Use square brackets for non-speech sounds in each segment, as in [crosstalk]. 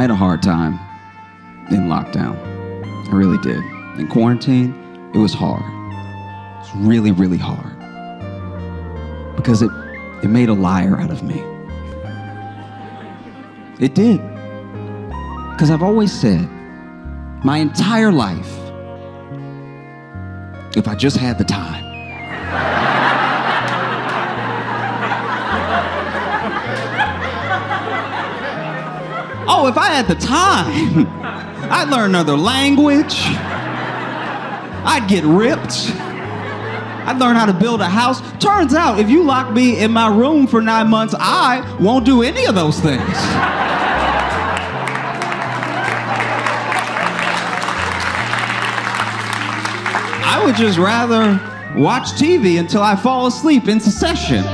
I had a hard time in lockdown. I really did. In quarantine, it was hard. It's really, really hard. Because it, it made a liar out of me. It did. Because I've always said, my entire life, if I just had the time. Oh, if I had the time, [laughs] I'd learn another language. I'd get ripped. I'd learn how to build a house. Turns out, if you lock me in my room for nine months, I won't do any of those things. I would just rather watch TV until I fall asleep in succession.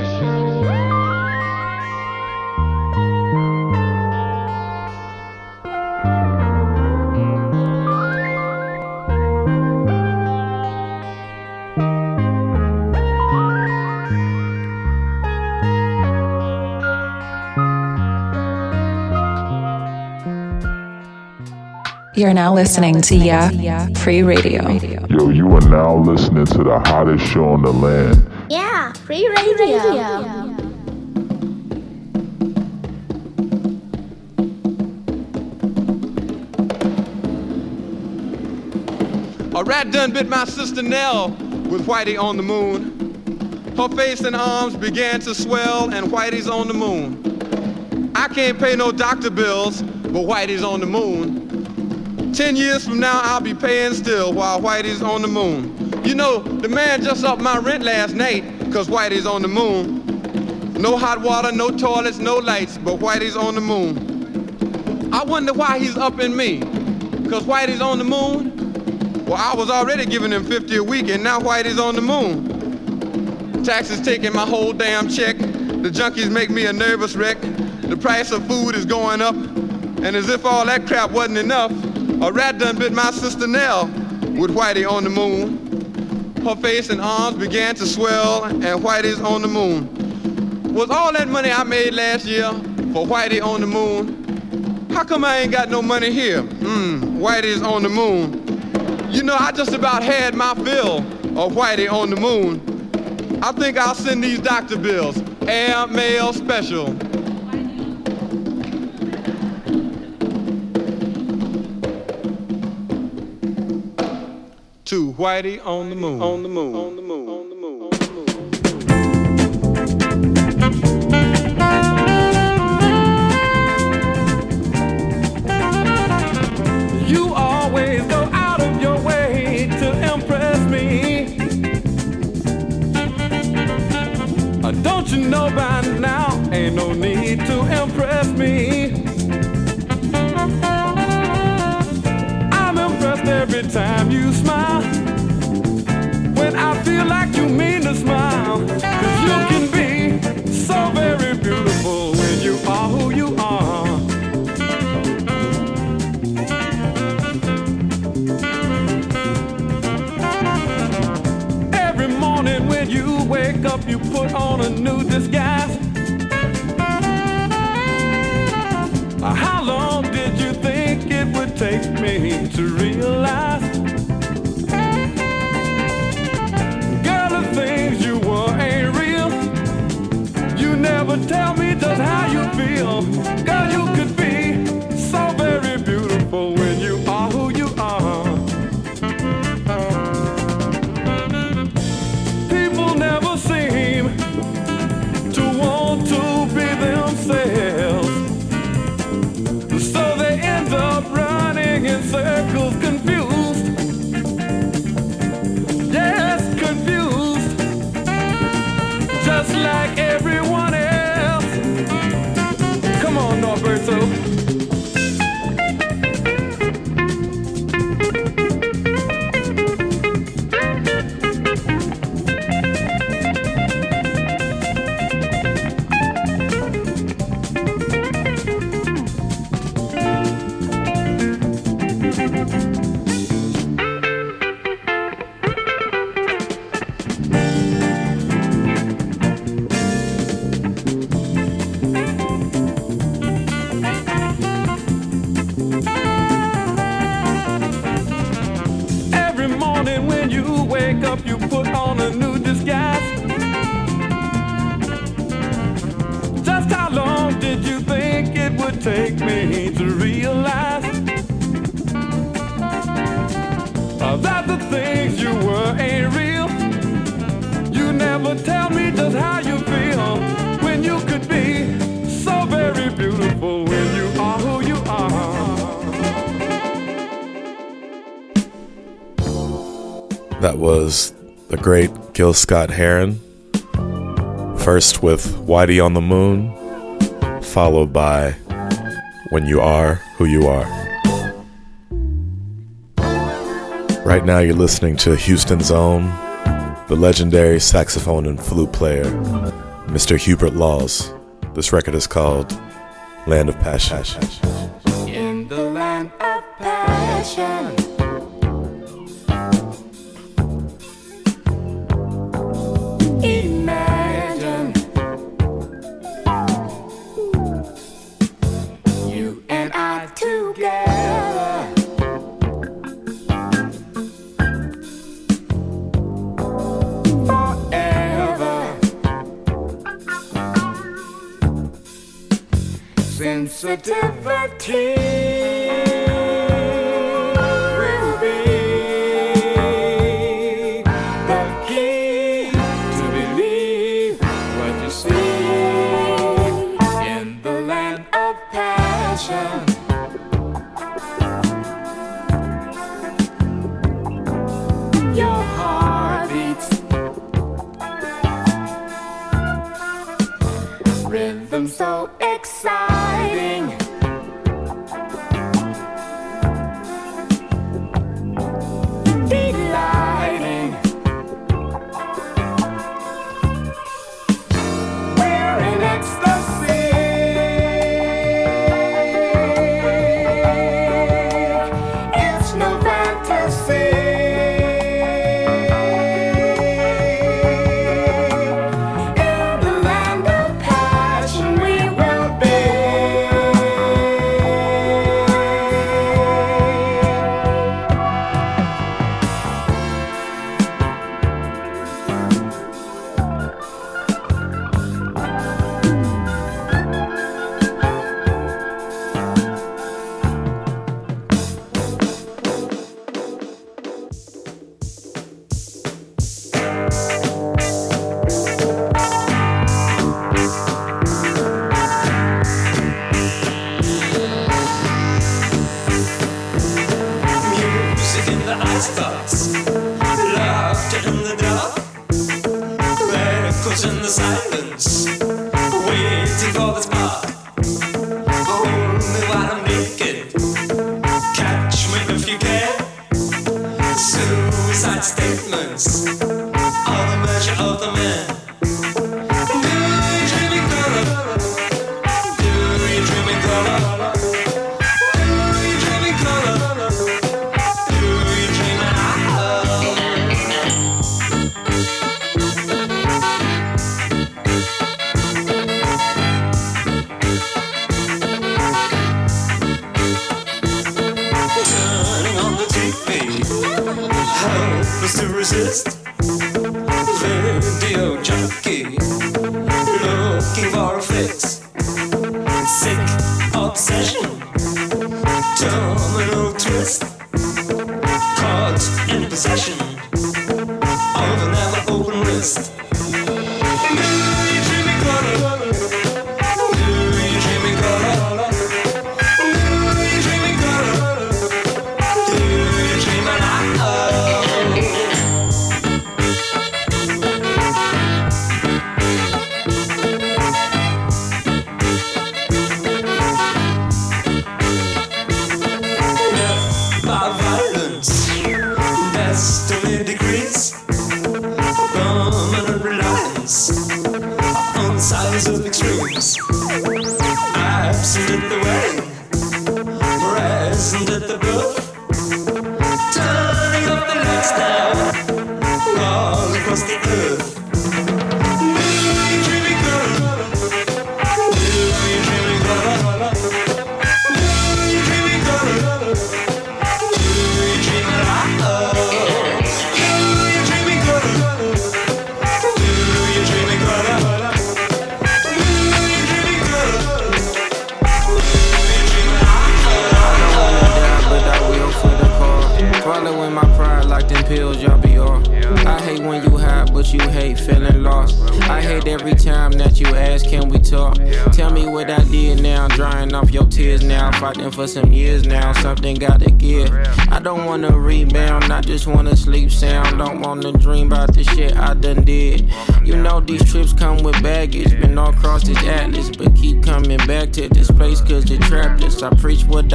You're now listening to Yeah Free Radio. Yo, you are now listening to the hottest show on the land. Yeah, free radio. A rat done bit my sister Nell with Whitey on the moon. Her face and arms began to swell, and Whitey's on the moon. I can't pay no doctor bills, but Whitey's on the moon. Ten years from now, I'll be paying still while Whitey's on the moon. You know, the man just upped my rent last night, cause Whitey's on the moon. No hot water, no toilets, no lights, but Whitey's on the moon. I wonder why he's upping me, cause Whitey's on the moon? Well, I was already giving him 50 a week, and now Whitey's on the moon. Taxes taking my whole damn check. The junkies make me a nervous wreck. The price of food is going up. And as if all that crap wasn't enough, a rat done bit my sister Nell with Whitey on the moon. Her face and arms began to swell, and Whitey's on the moon. Was all that money I made last year for Whitey on the moon? How come I ain't got no money here? Mmm, Whitey's on the moon. You know, I just about had my fill of Whitey on the moon. I think I'll send these doctor bills. Air mail special. Whitey on the moon. On the moon. On the moon. You wake up, you put on a new disguise. How long did you think it would take me to realize? Girl, the things you were ain't real. You never tell me just how you feel. Girl, Gil Scott Heron, first with Whitey on the Moon, followed by When You Are Who You Are. Right now, you're listening to Houston's own, the legendary saxophone and flute player, Mr. Hubert Laws. This record is called Land of Passion.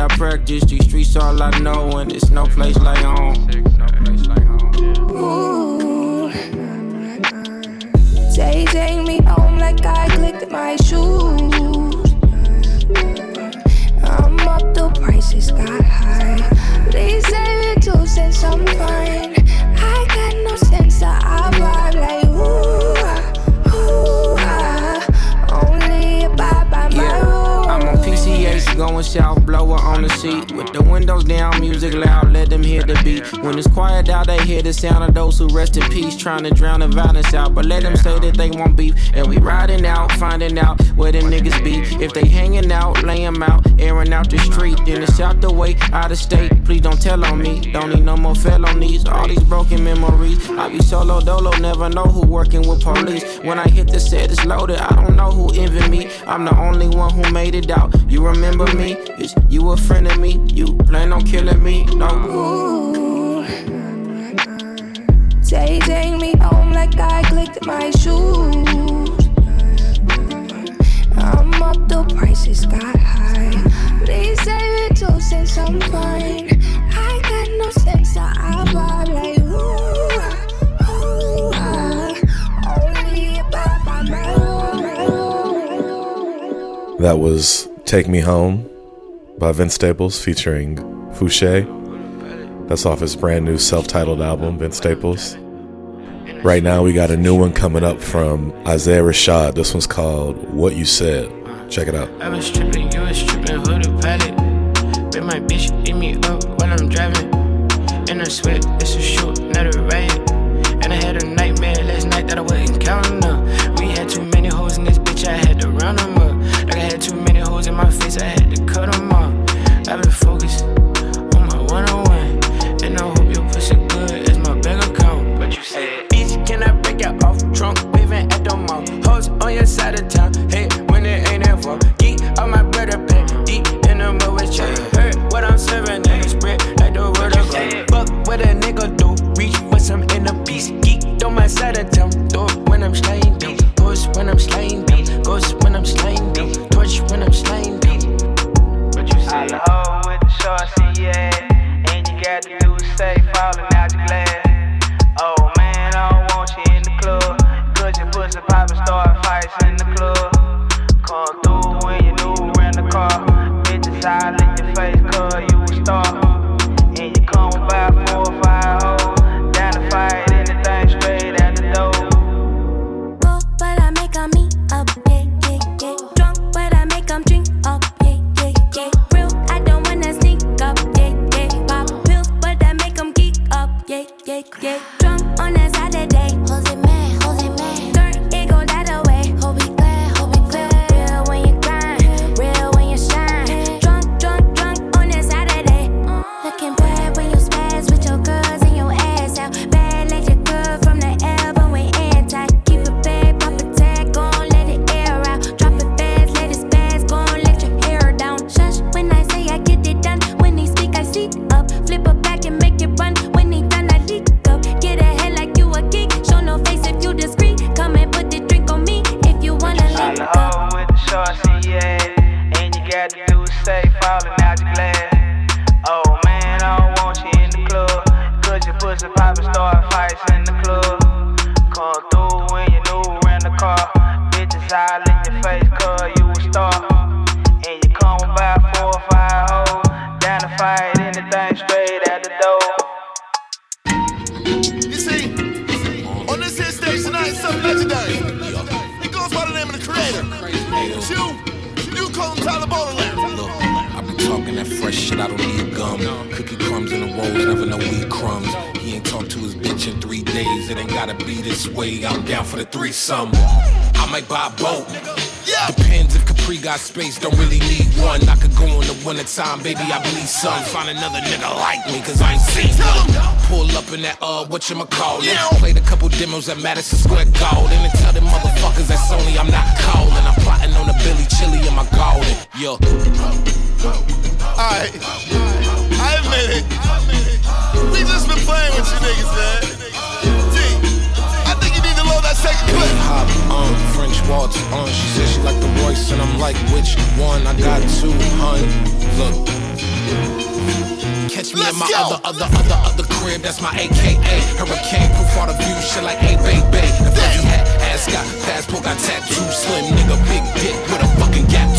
I practice. These streets all I know, and it's no place like home. Ooh. They take me home like I clicked my shoes. I'm up, the prices got high. Please save it to cents, I'm fine. I got no sense of down south, blower on the seat. With the windows down, music loud, let them hear the beat. When it's quiet out, they hear the sound of those who rest in peace. Trying to drown the violence out, but let them say that they won't beef. And we riding out, finding out where them niggas be. If they hanging out, laying out, airing out the street. Then it's out the way, out of state. Please don't tell on me. Don't need no more felonies. All these broken memories. I be solo dolo, never know who working with police. When I hit the set, it's loaded. I don't know who envy me. I'm the only one who made it out. You remember me? me? Is you a friend of me? You plan on killing me? No. Me home like I clicked my shoes. I'm up, the prices got high. Please save it to since I'm fine. I got no sense, so like That was Take Me Home by Vince Staples featuring Fousheé. That's off his brand new self titled album, Vince Staples. Right now, we got a new one coming up from Isaiah Rashad. This one's called What You Said. Check it out. I was tripping, you was tripping. Bet my bitch eat me up while I'm driving. And I sweat, threesome. I might buy a boat. Depends if Capri got space, don't really need one. I could go on the winter time, baby, I believe some. Find another nigga like me, cause I ain't seen none. Pull up in that, uh, whatchamacallit. Yeah. Played a couple demos at Madison Square Garden. And tell them motherfuckers that Sony I'm not calling. I'm plotting on a Billy Chili in my garden. Yo. Alright. I admit it. We just been playing with you niggas, man. T you need to load that second clip. Hop on French waltz on. She said she like the Royce, and I'm like, which one? I got two, hun. Look. Catch me in my other, other, other, other crib. That's my AKA. Hurricane proof all the view. Shit like, a hey, baby. The Fergie hat, ass got passport, got tattoo. Slim nigga, big dick with a fucking gap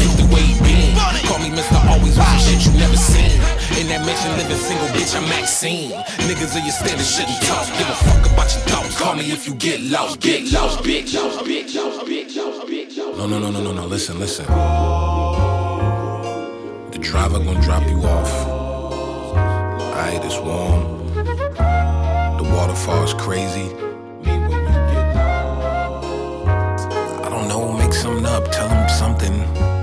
Mr. Always some shit you never seen. In that mansion, living single, bitch, I'm Maxine. Niggas of your standard shouldn't talk. Give a fuck about your thoughts. Call me if you get lost. Get lost, bitch. No, no, no, no, no, no. Listen, listen. The driver gonna drop you off. Alright, it's warm. The waterfall's crazy. I don't know, make something up. Tell him something.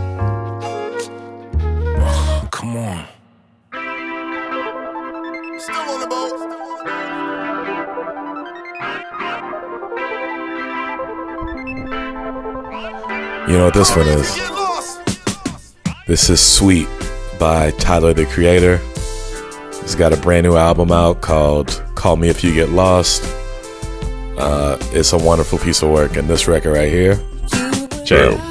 You know what this one is? This is Sweet by Tyler the Creator. He's got a brand new album out called Call Me If You Get Lost. Uh, it's a wonderful piece of work, and this record right here, jam.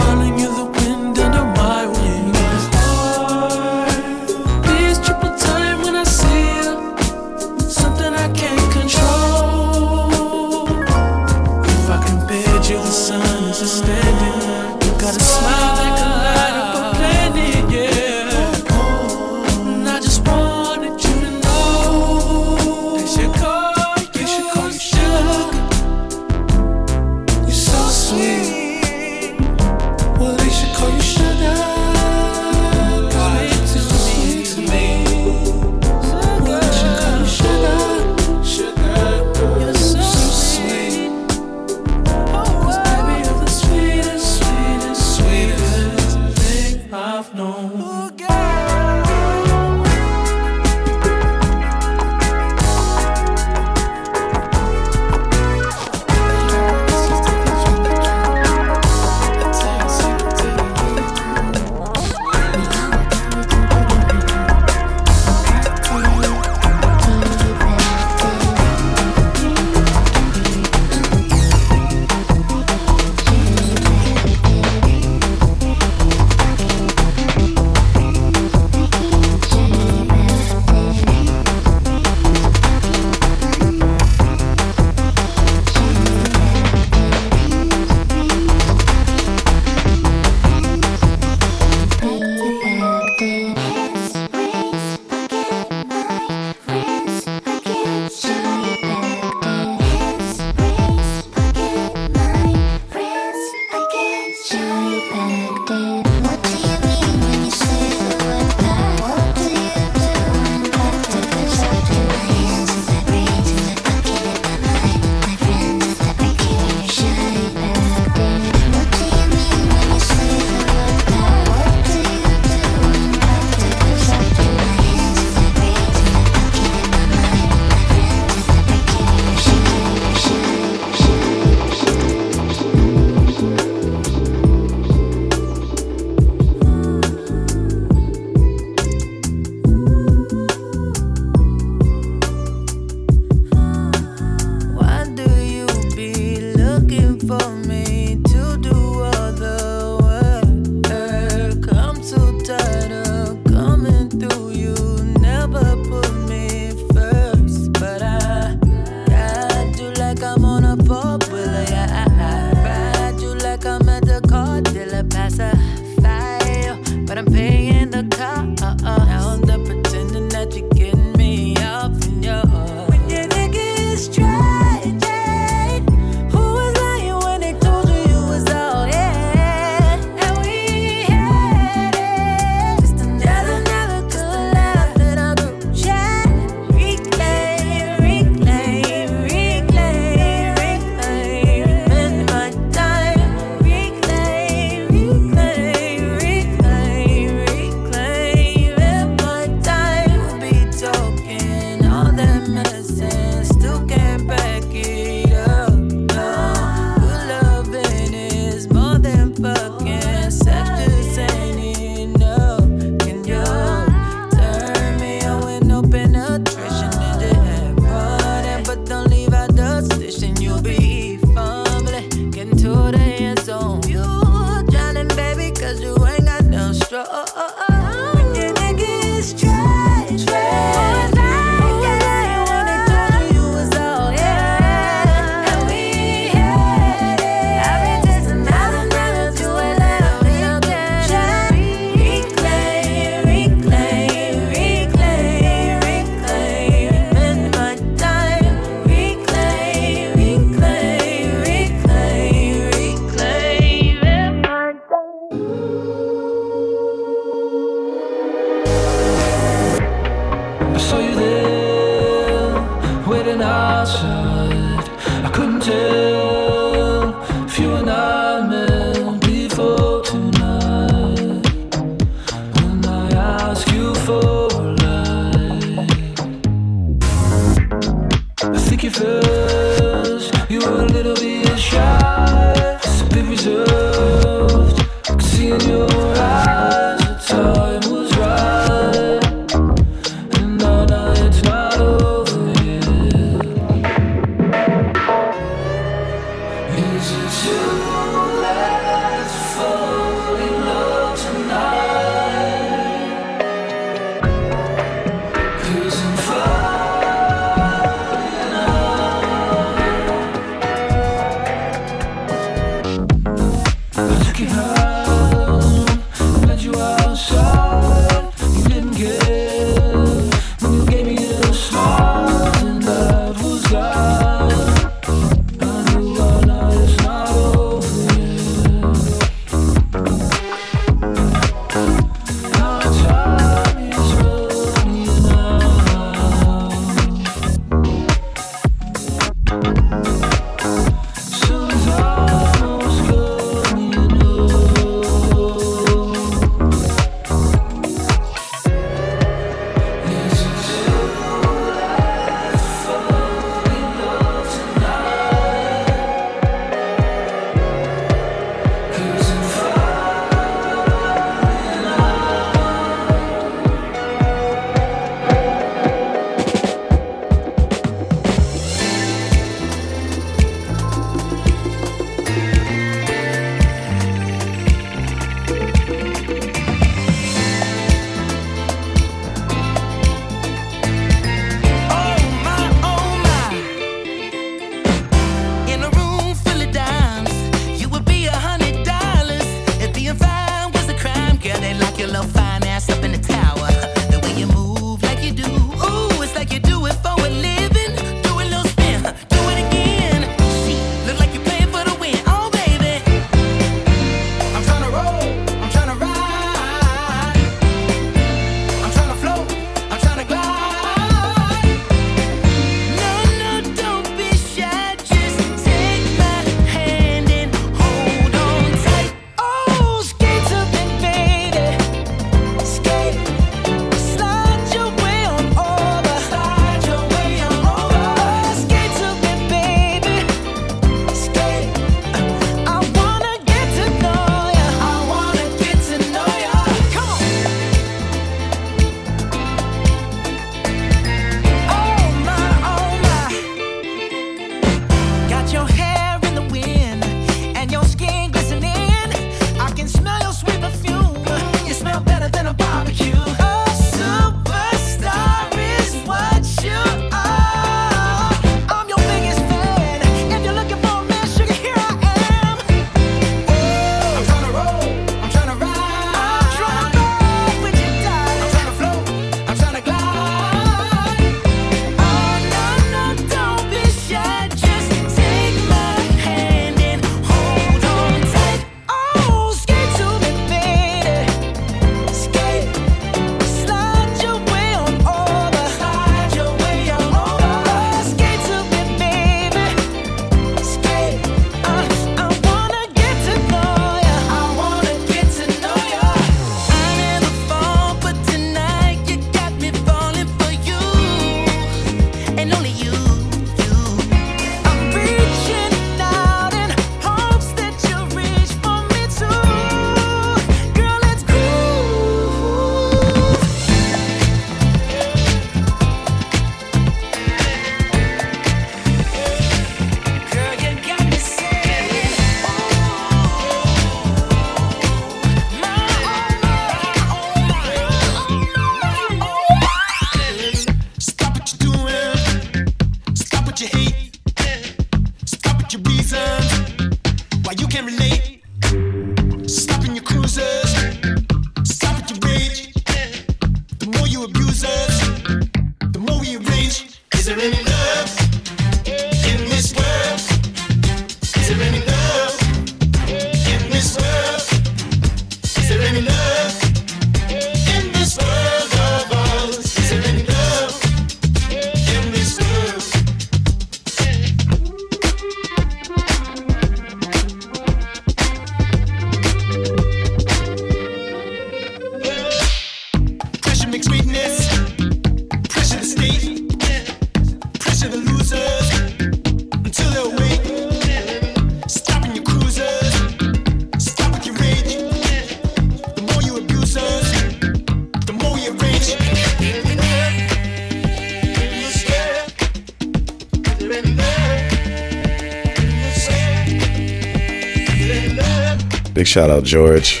Shout out George.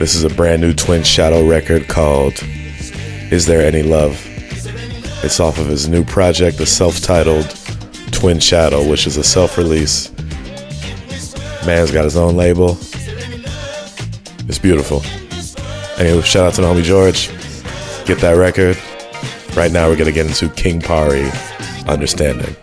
This is a brand new Twin Shadow record called Is There Any Love? It's off of his new project, the self titled Twin Shadow, which is a self release. Man's got his own label. It's beautiful. Anyway, shout out to the homie George. Get that record. Right now, we're going to get into King Pari Understanding.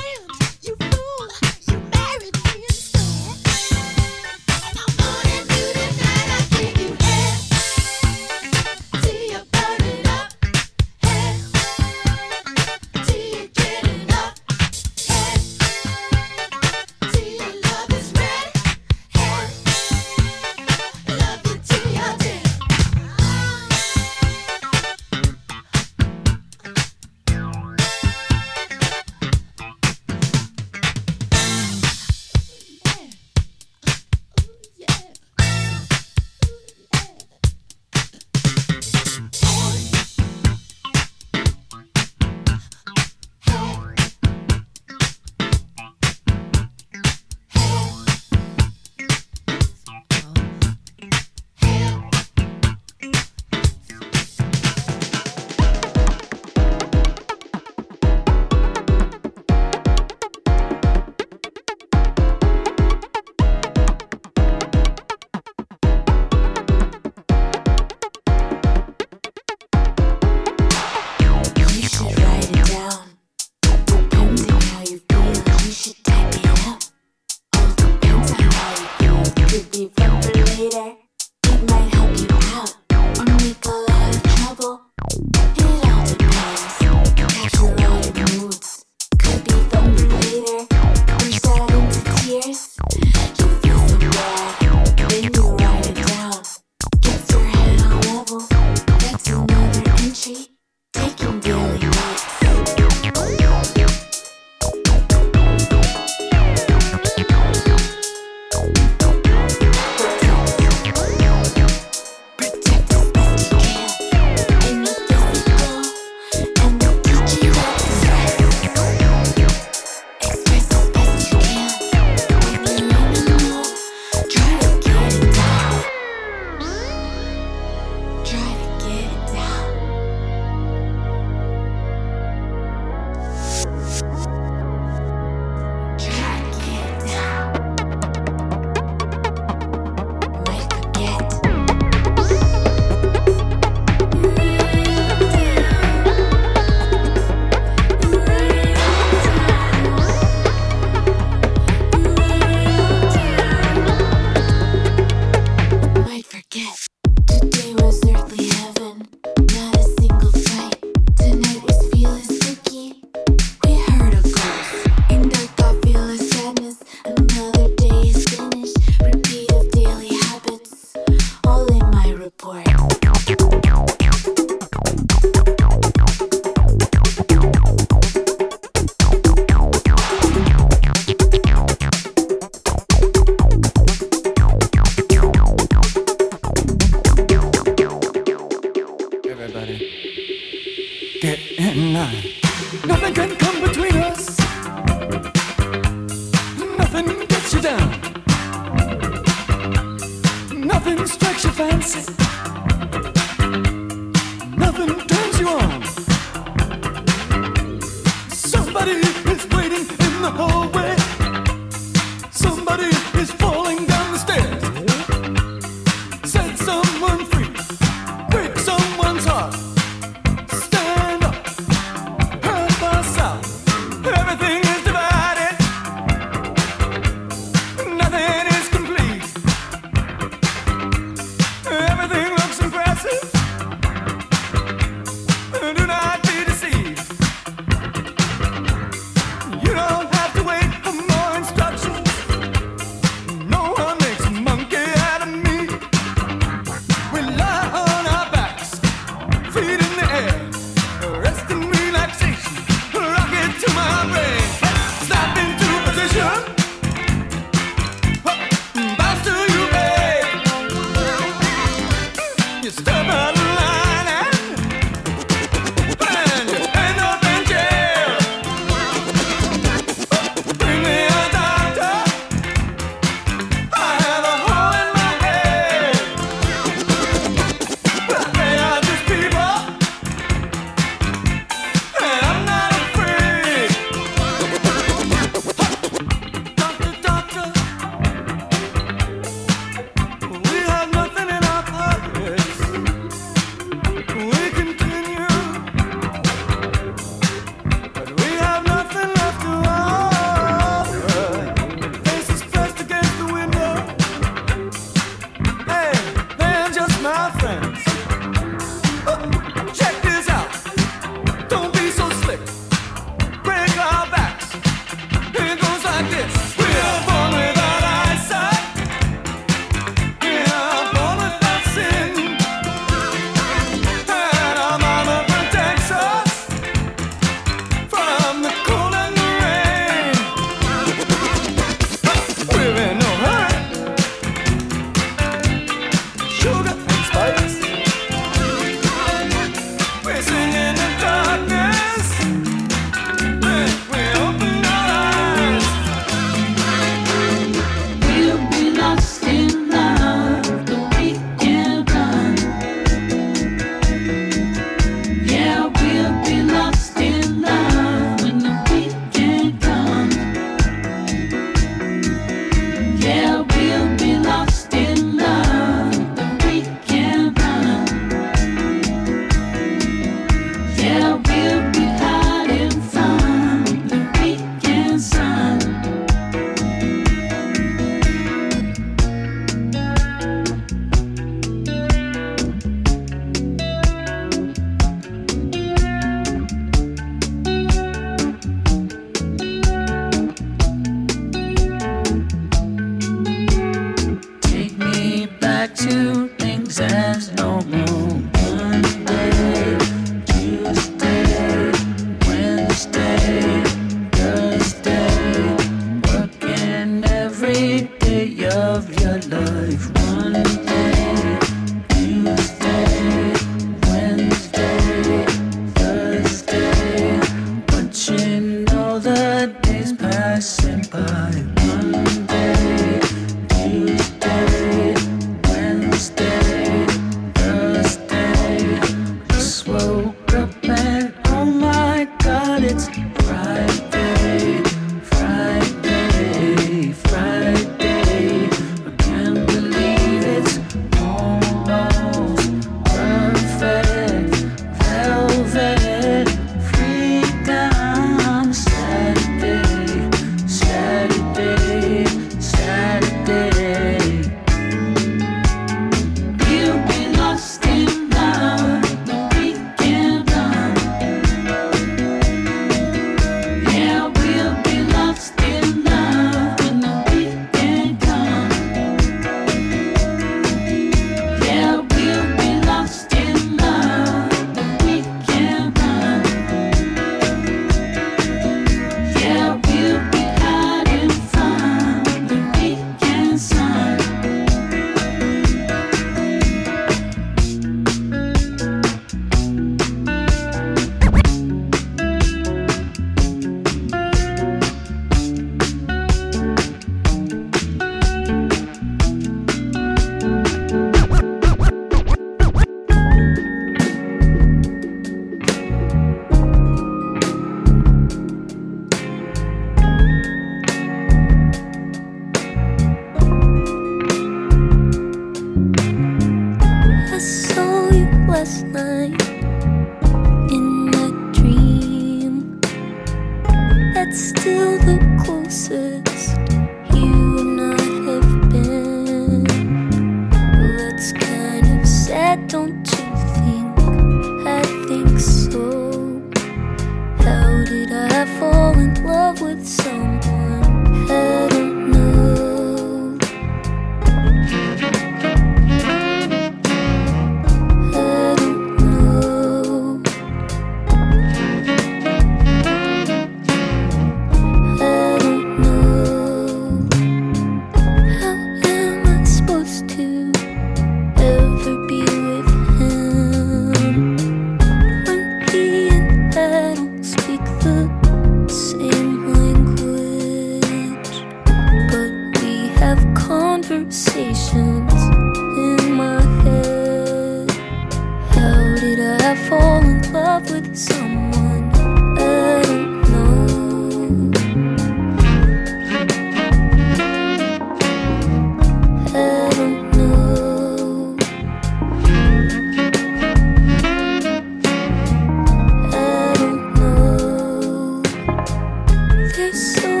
There's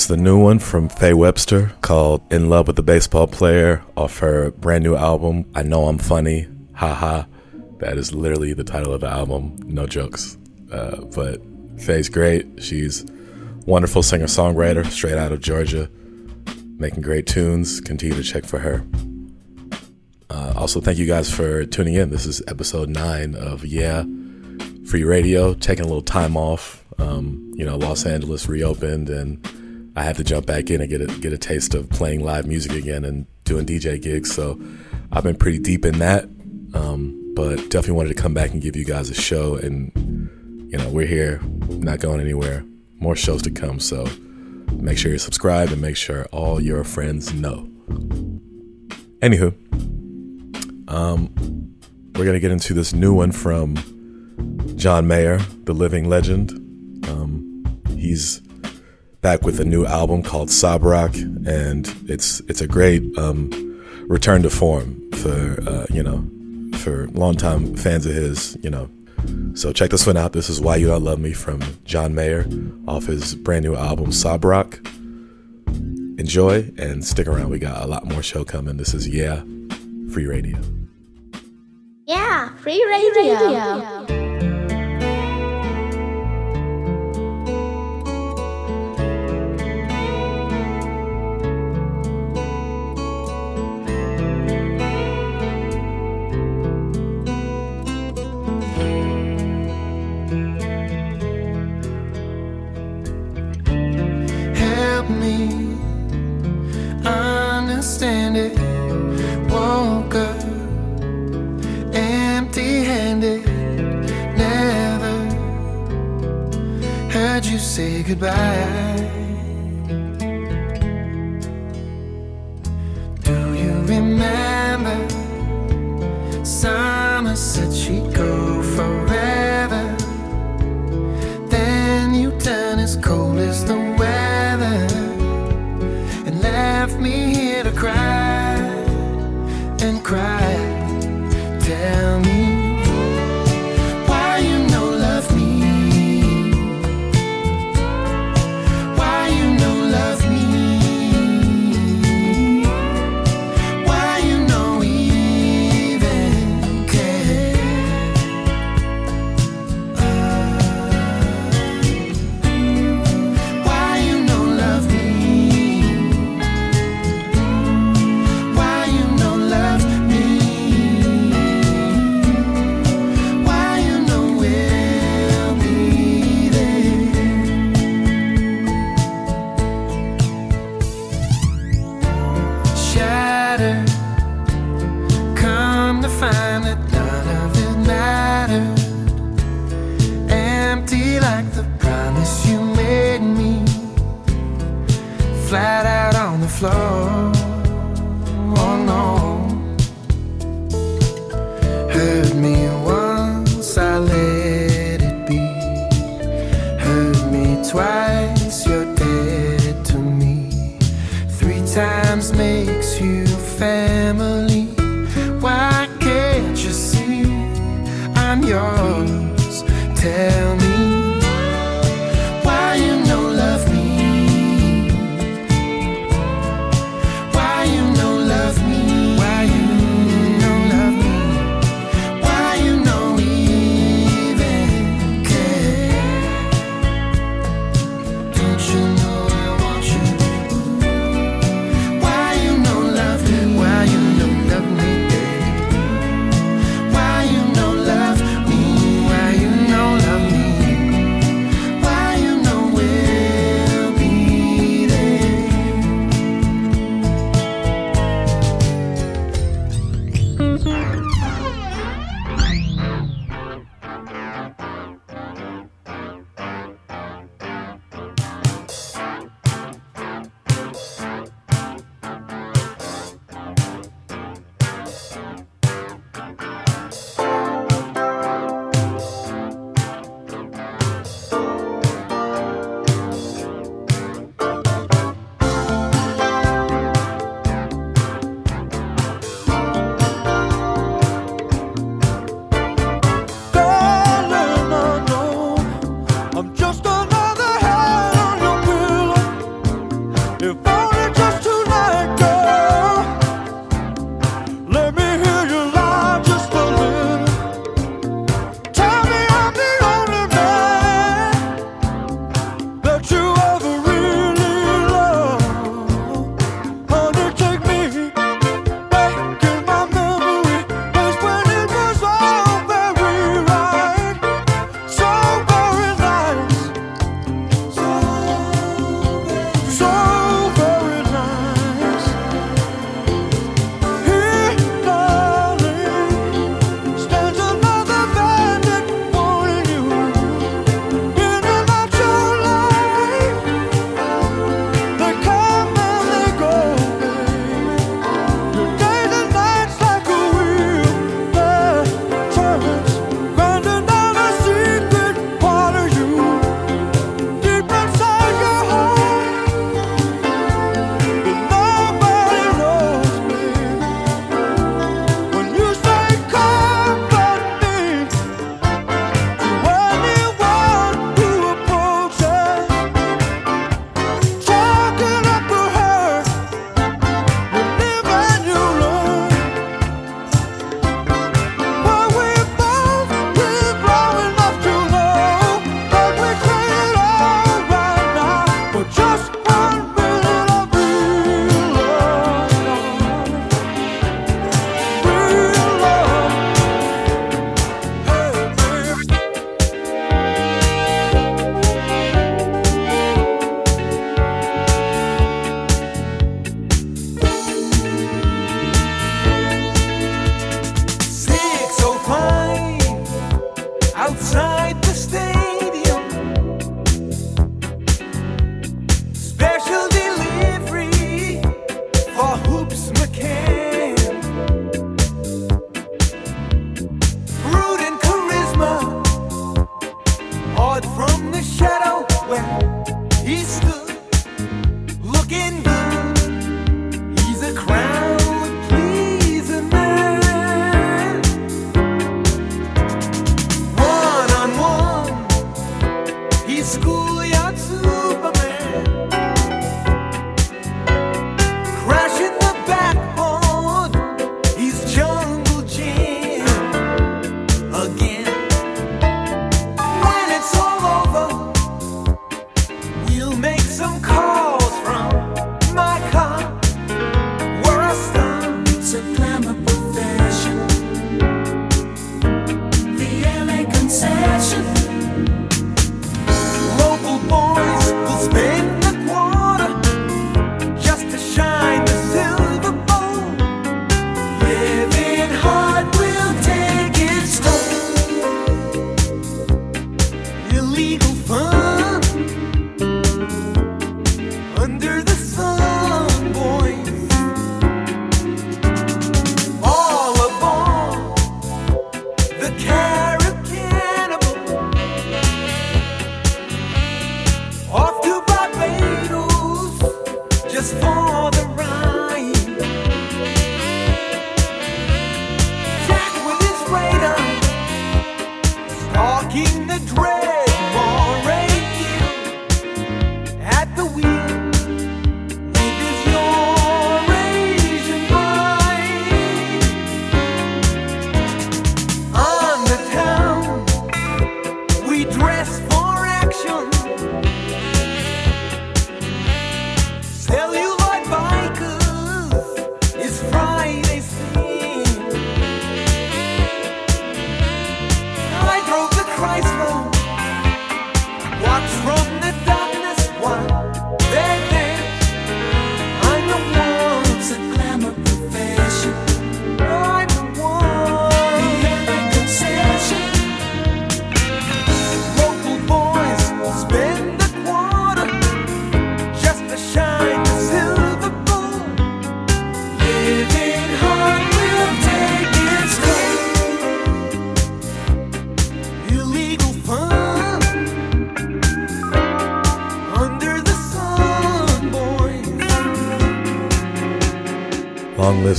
Is the new one from Faye Webster called In Love with the Baseball Player off her brand new album, I Know I'm Funny, Haha. That is literally the title of the album, no jokes. Uh, but Faye's great. She's wonderful singer songwriter, straight out of Georgia, making great tunes. Continue to check for her. Uh, also, thank you guys for tuning in. This is episode nine of Yeah Free Radio. Taking a little time off. Um, you know, Los Angeles reopened, and I had to jump back in and get a get a taste of playing live music again and doing DJ gigs. So I've been pretty deep in that, um, but definitely wanted to come back and give you guys a show. And you know, we're here, not going anywhere. More shows to come. So make sure you subscribe and make sure all your friends know. Anywho, um, we're gonna get into this new one from John Mayer, the living legend. Um, he's back with a new album called Sob Rock, and it's it's a great um, return to form for uh, you know for longtime fans of his. You know, so check this one out. This is Why You Don't Love Me from John Mayer off his brand new album Sob Rock. Enjoy and stick around. We got a lot more show coming. This is Yeah Free Radio. Yeah, free radio. Help goodbye. Do you remember? Summer said she'd go forever.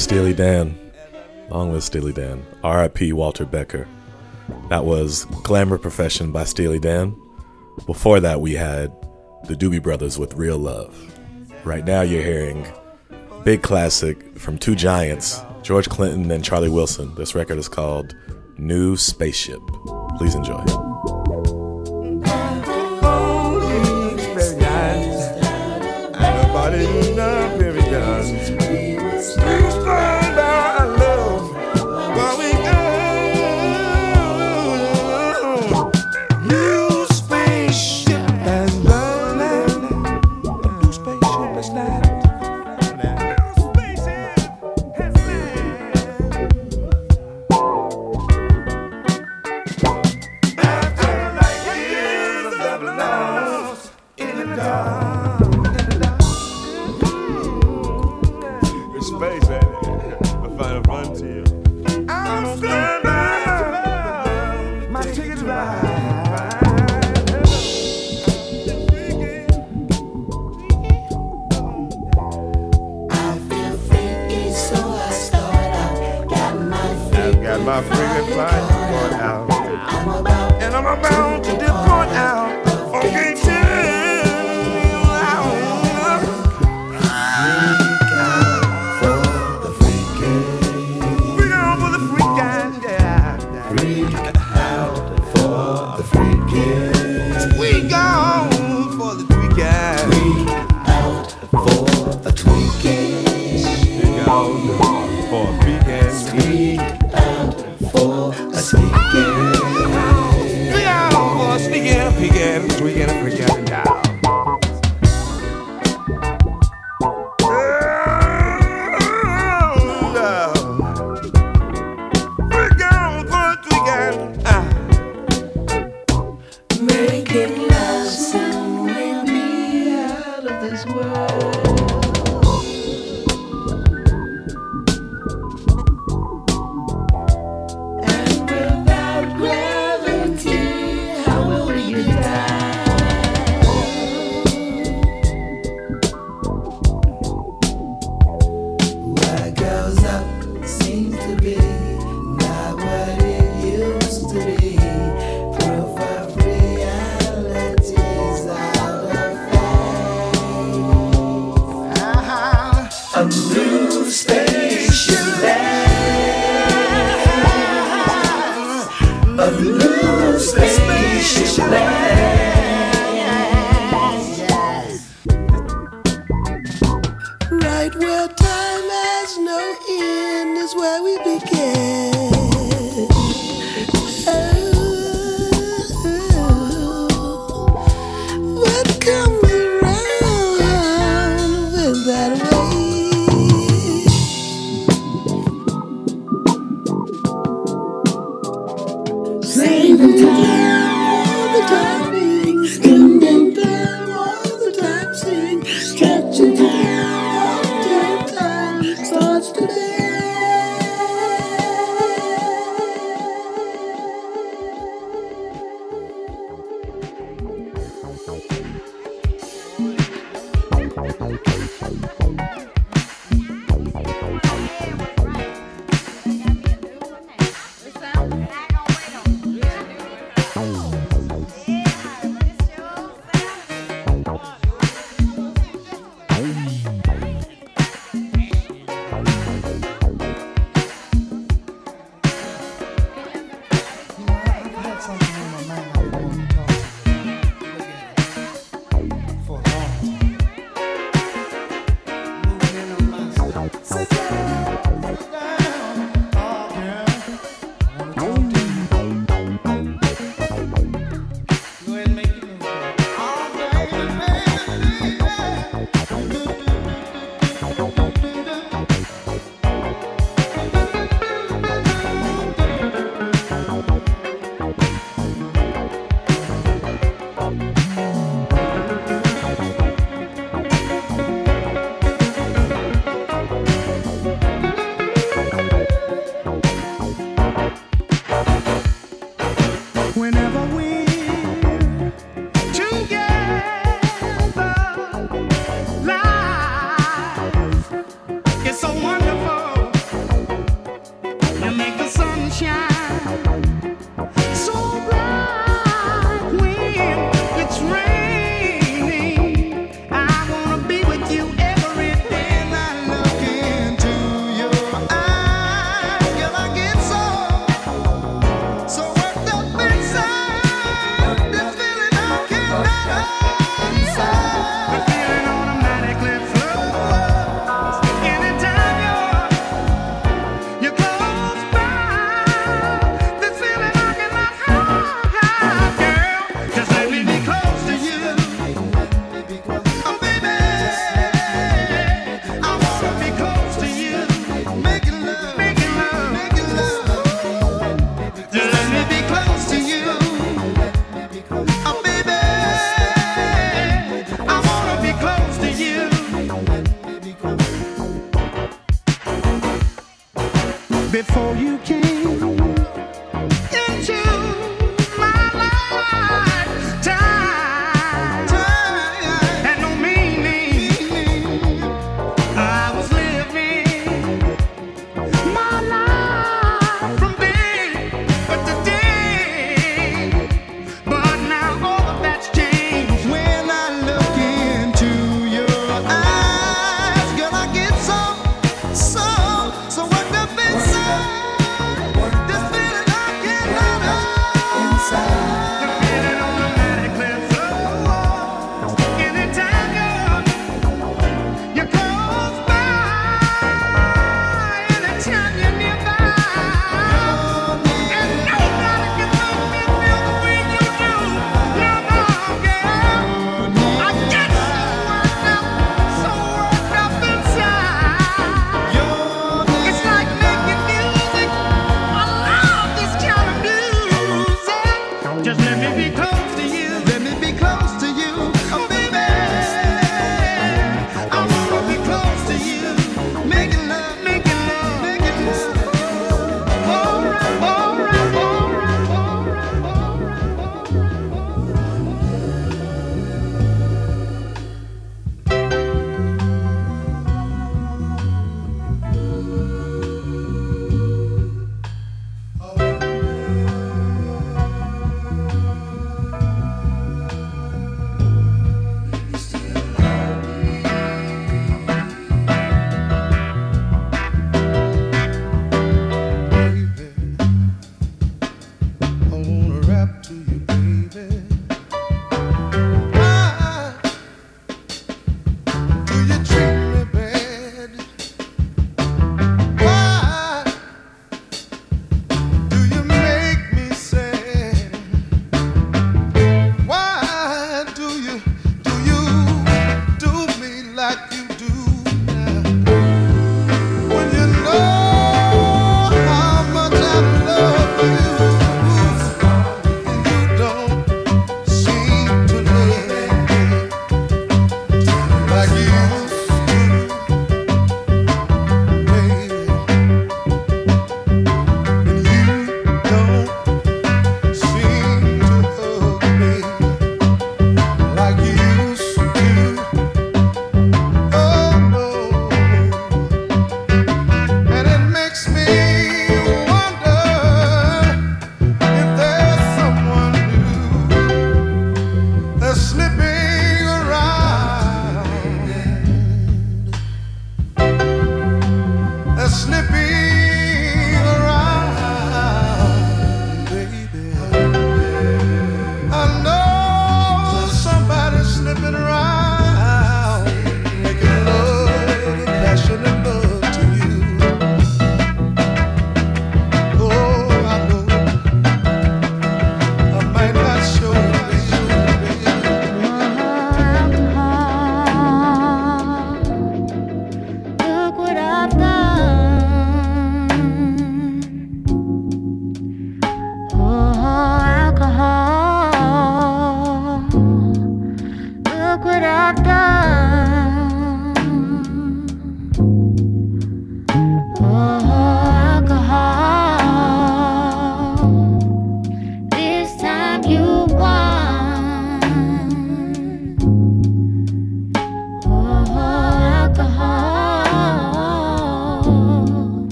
Steely Dan. Long live Steely Dan. R.I.P. Walter Becker. That was Glamour Profession by Steely Dan. Before that, we had the Doobie Brothers with Real Love. Right now, you're hearing Big Classic from two giants, George Clinton and Charlie Wilson. This record is called New Spaceship. Please enjoy.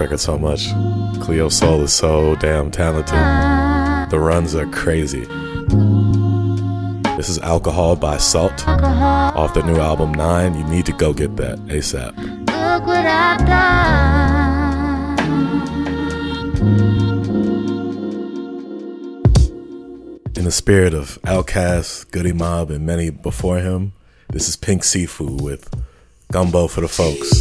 record so much. Cleo Sol is so damn talented. The runs are crazy. This is Alcohol by Sault off the new album Nine. You need to go get that ASAP. Look what I've done. In the spirit of Outkast, Goodie Mob, and many before him, this is Pink Siifu with Gumbo for the Folks.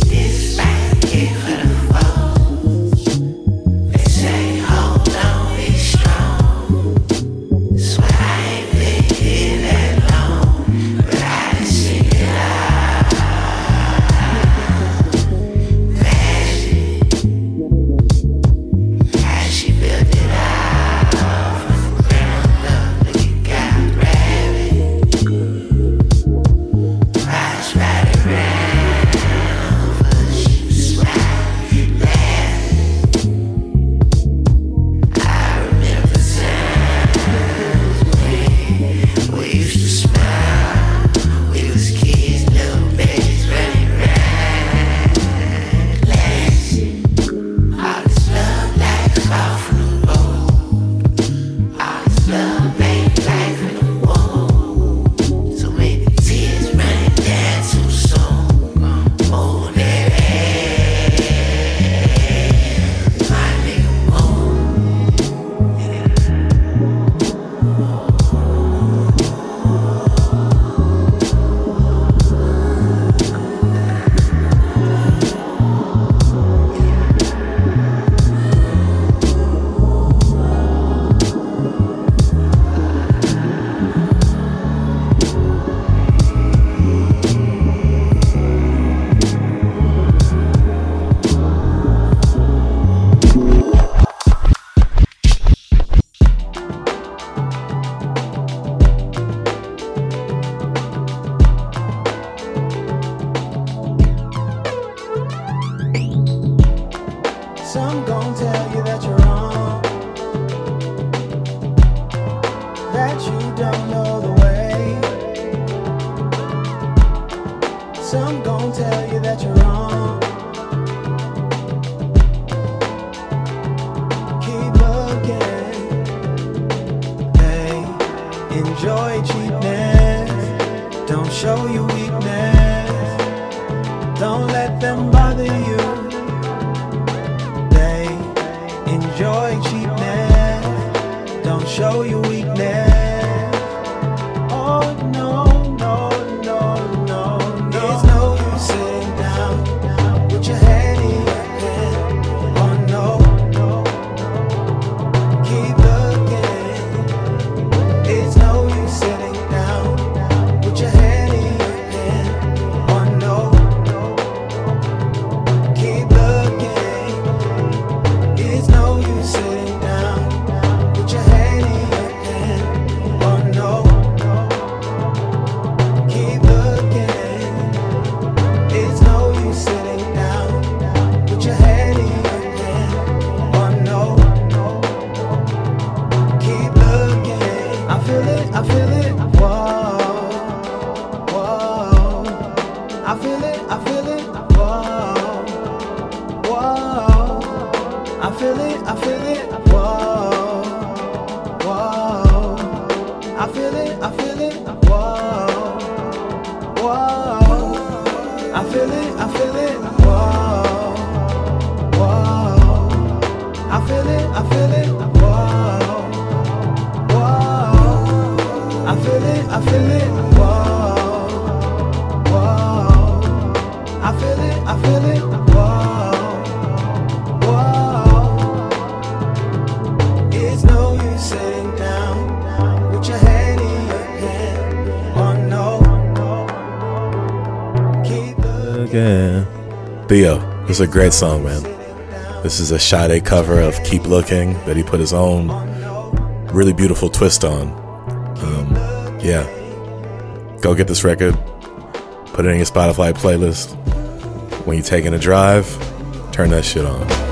Is a great song, man. This is a Sade cover of Keep Looking that he put his own really beautiful twist on. Um, yeah. Go get this record, put it in your Spotify playlist. When you're taking a drive, turn that shit on.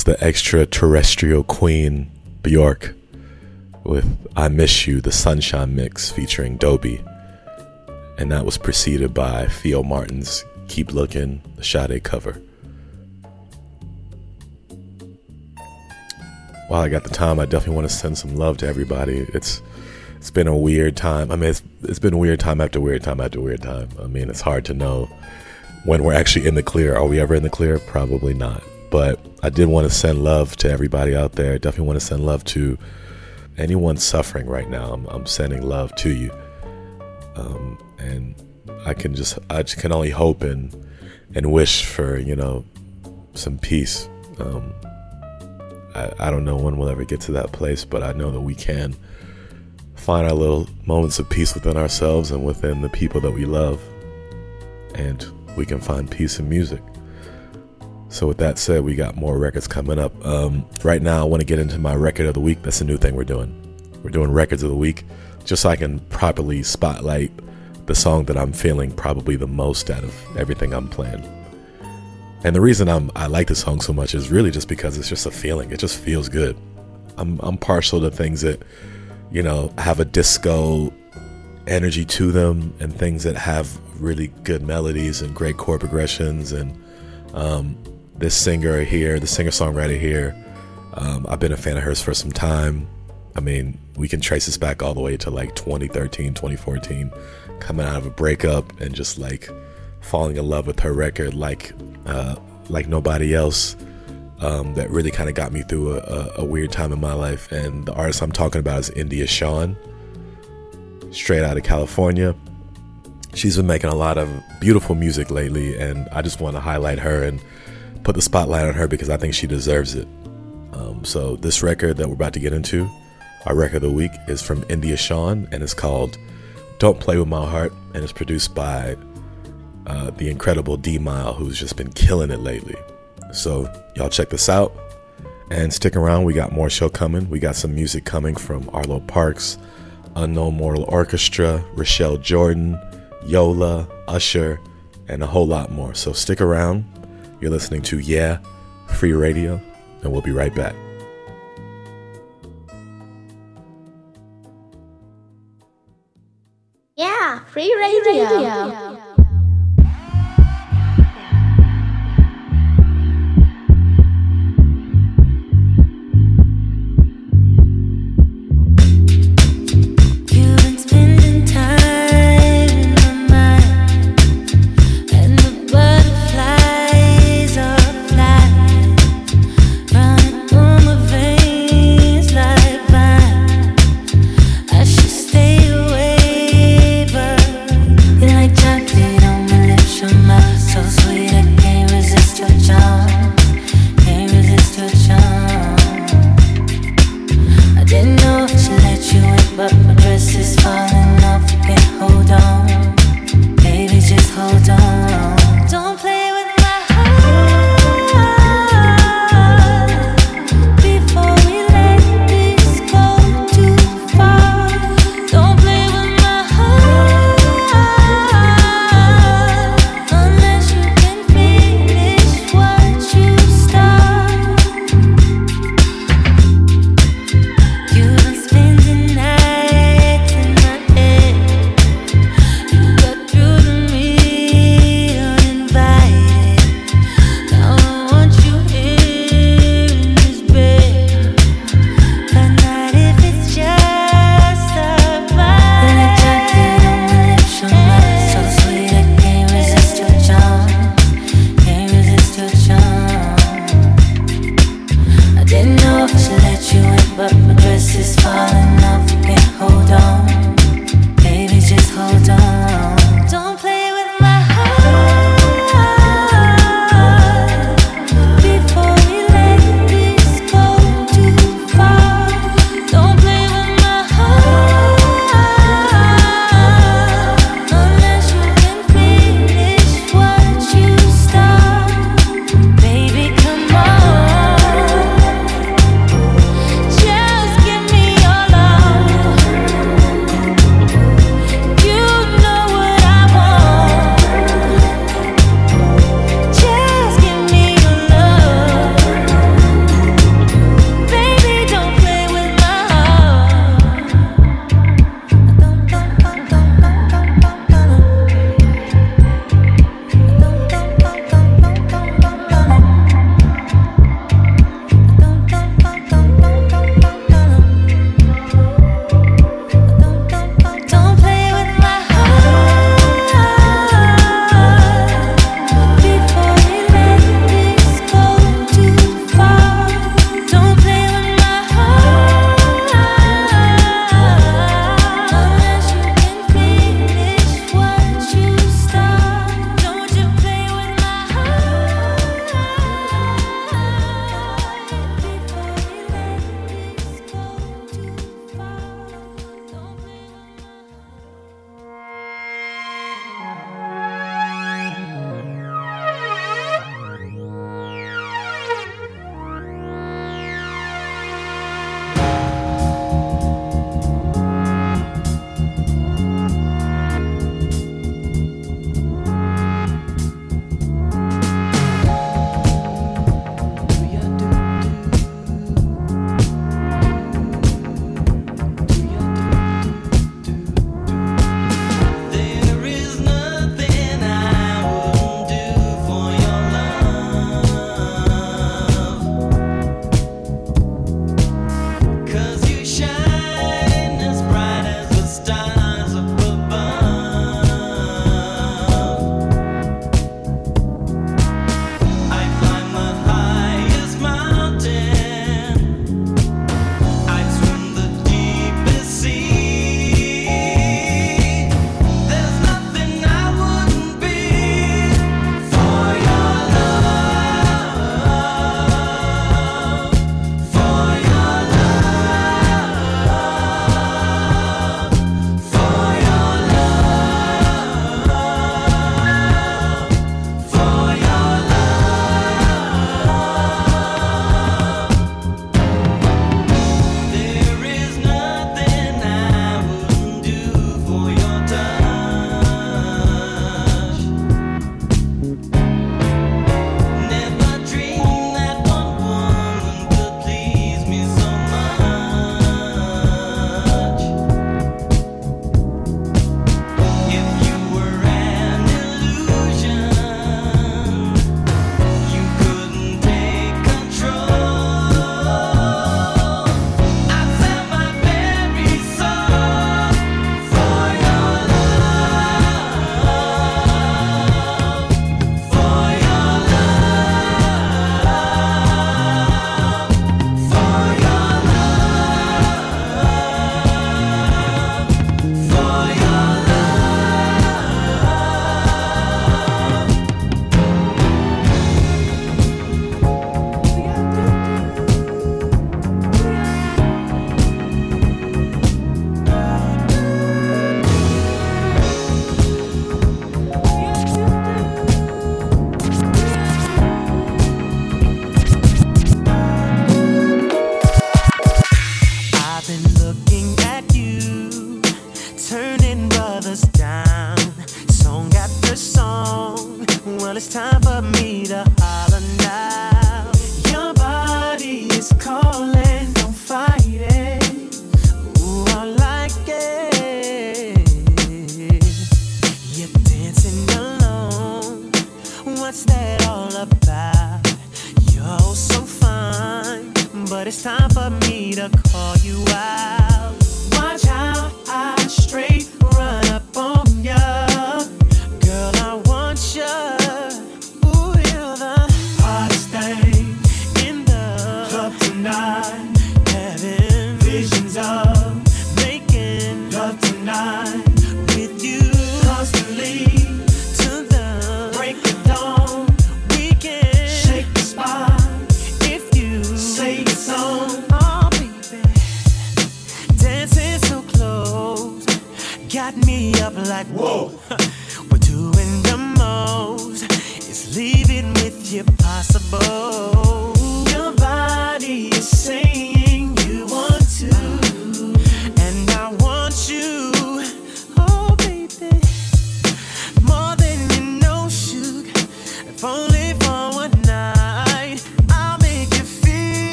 Was the extraterrestrial queen, Bjork, with I Miss You, the Sunshine Mix featuring Dobie. And that was preceded by Theo Martin's Keep Looking, the Sade cover. While I got the time, I definitely want to send some love to everybody. It's it's been a weird time. I mean, it's it's been weird time after weird time after weird time. I mean, it's hard to know when we're actually in the clear. Are we ever in the clear? Probably not. But I did want to send love to everybody out there. Definitely want to send love to anyone suffering right now. I'm, I'm sending love to you. Um, and I can just, I just can only hope and, and wish for, you know, some peace. Um, I, I don't know when we'll ever get to that place, but I know that we can find our little moments of peace within ourselves and within the people that we love. And we can find peace in music. So with that said, we got more records coming up. Um, right now, I want to get into my record of the week. That's a new thing we're doing. We're doing records of the week, just so I can properly spotlight the song that I'm feeling probably the most out of everything I'm playing. And the reason I'm I like the song so much is really just because it's just a feeling. It just feels good. I'm I'm partial to things that you know, have a disco energy to them and things that have really good melodies and great chord progressions. And um, this singer here, the singer songwriter here, um, I've been a fan of hers for some time. I mean, we can trace this back all the way to like 2013, 2014, coming out of a breakup and just like falling in love with her record like uh, like nobody else. Um, that really kind of got me through a, a, weird time in my life. And the artist I'm talking about is India Shawn, straight out of California. She's been making a lot of beautiful music lately, and I just want to highlight her and put the spotlight on her because I think she deserves it. Um, so, this record that we're about to get into, our record of the week, is from India Shawn, and it's called Don't Play With My Heart, and it's produced by uh, the incredible D'Mile, who's just been killing it lately. So, y'all check this out and stick around. We got more show coming. We got some music coming from Arlo Parks, Unknown Mortal Orchestra, Rochelle Jordan, Yola, Usher, and a whole lot more. So, stick around. You're listening to Yeah, Free Radio, and we'll be right back. Yeah, free radio. You've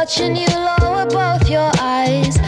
watching you lower both your eyes.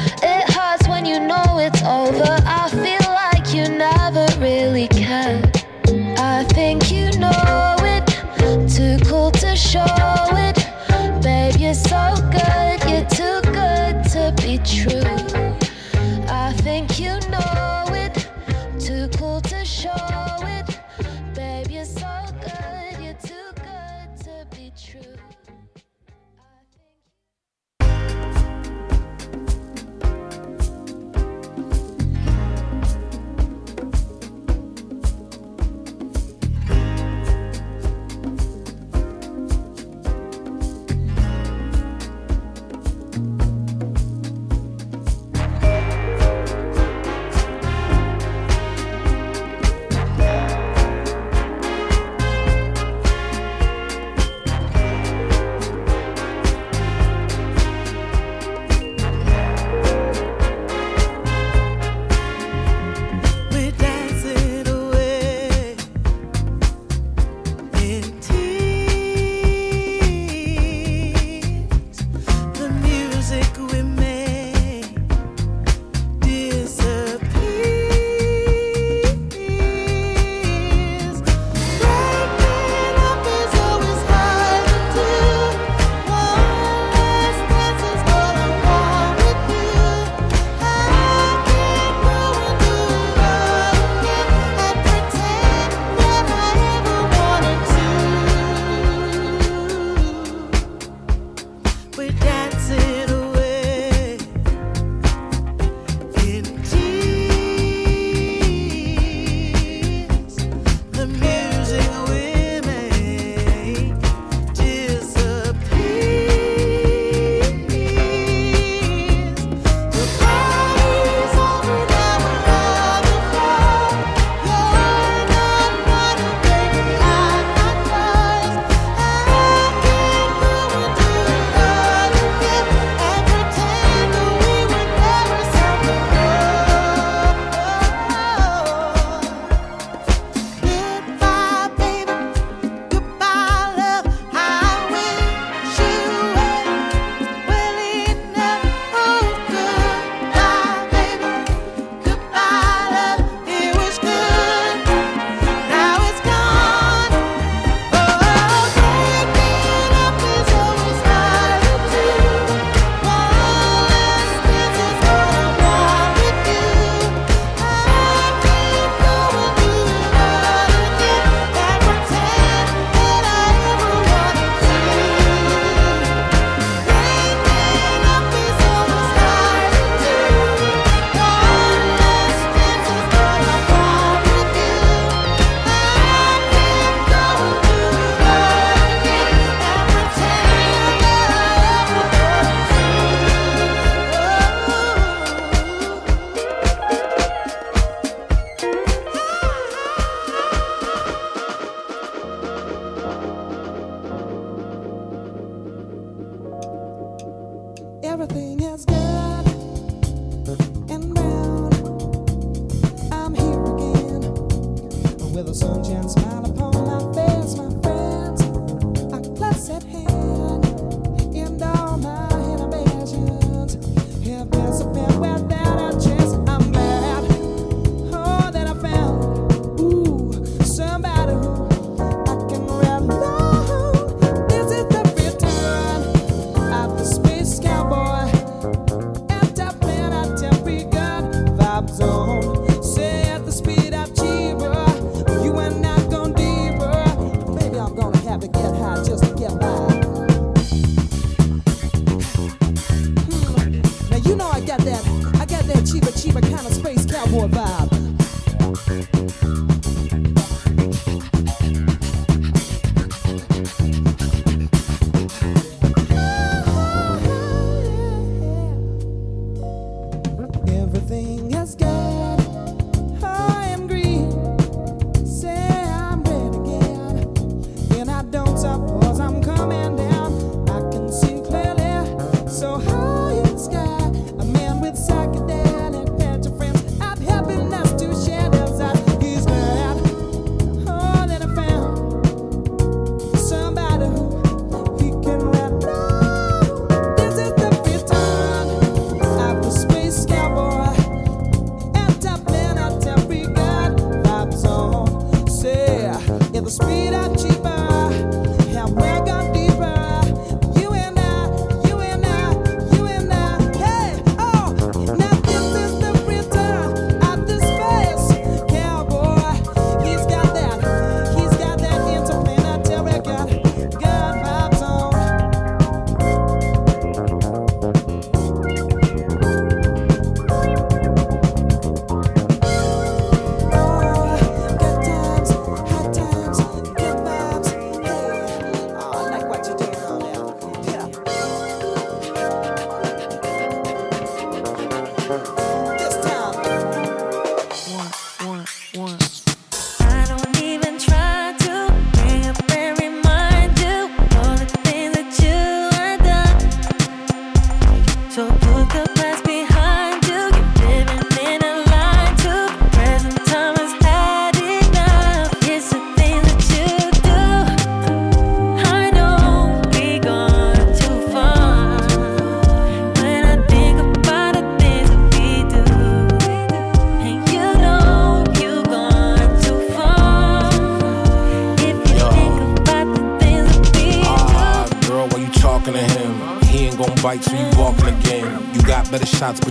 where the sunshine smile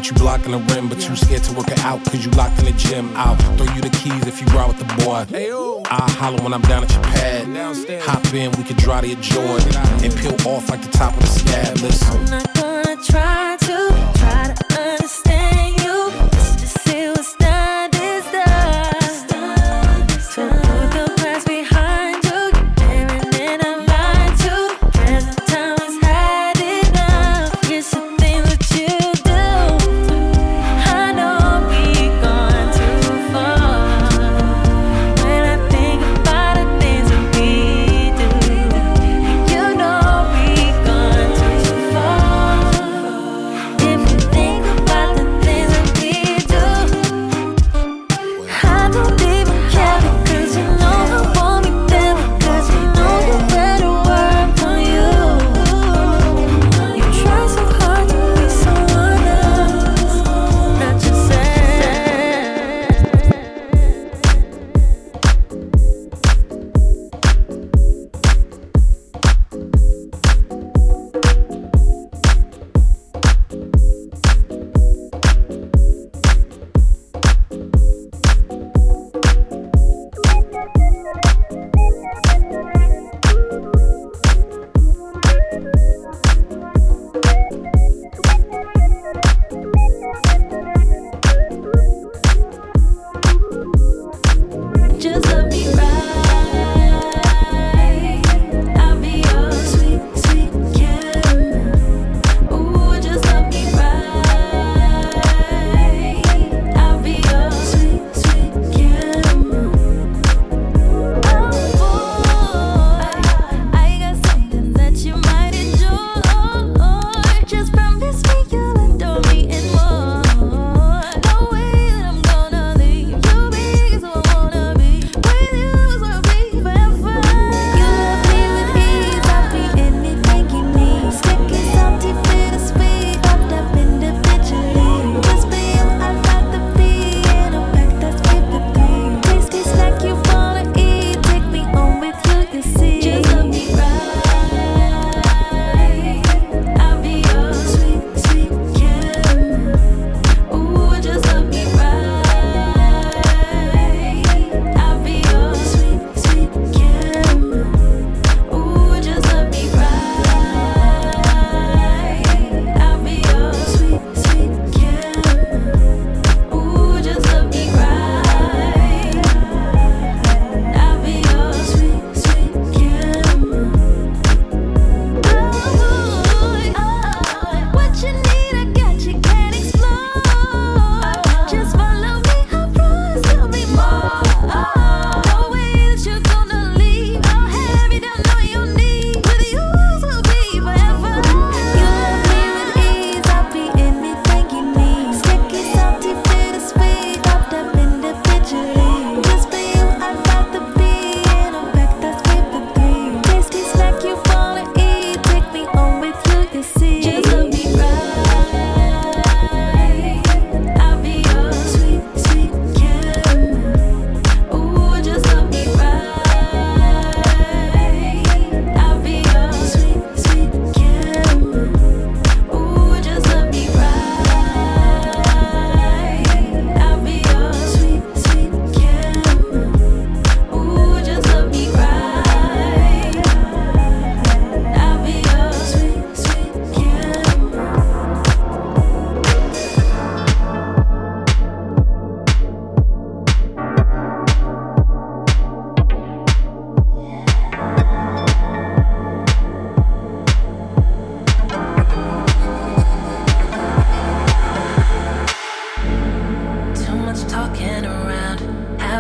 You blocking the rim, but you scared to work it out cause you locked in the gym. I'll throw you the keys if you ride with the boy. I'll holler when I'm down at your pad. Hop in, we can dry to your joy and peel off like the top of the scab. Listen. I'm not gonna try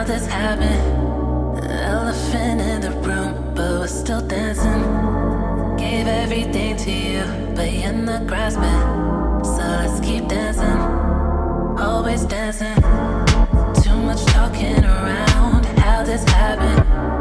how this happened. Elephant in the room, but we're still dancing. Gave everything to you, but you're not grasping. So let's keep dancing, always dancing. Too much talking around how this happened.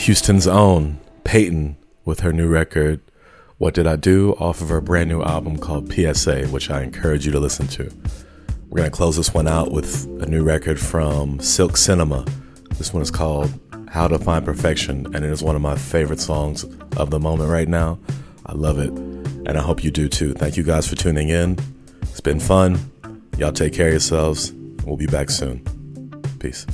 Houston's own Peyton with her new record, What Did I Do, off of her brand new album called PSA, which I encourage you to listen to. We're going to close this one out with a new record from Silk Cinema. This one is called How to Find Perfection, and it is one of my favorite songs of the moment right now. I love it, and I hope you do too. Thank you guys for tuning in. It's been fun. Y'all take care of yourselves. We'll be back soon. Peace.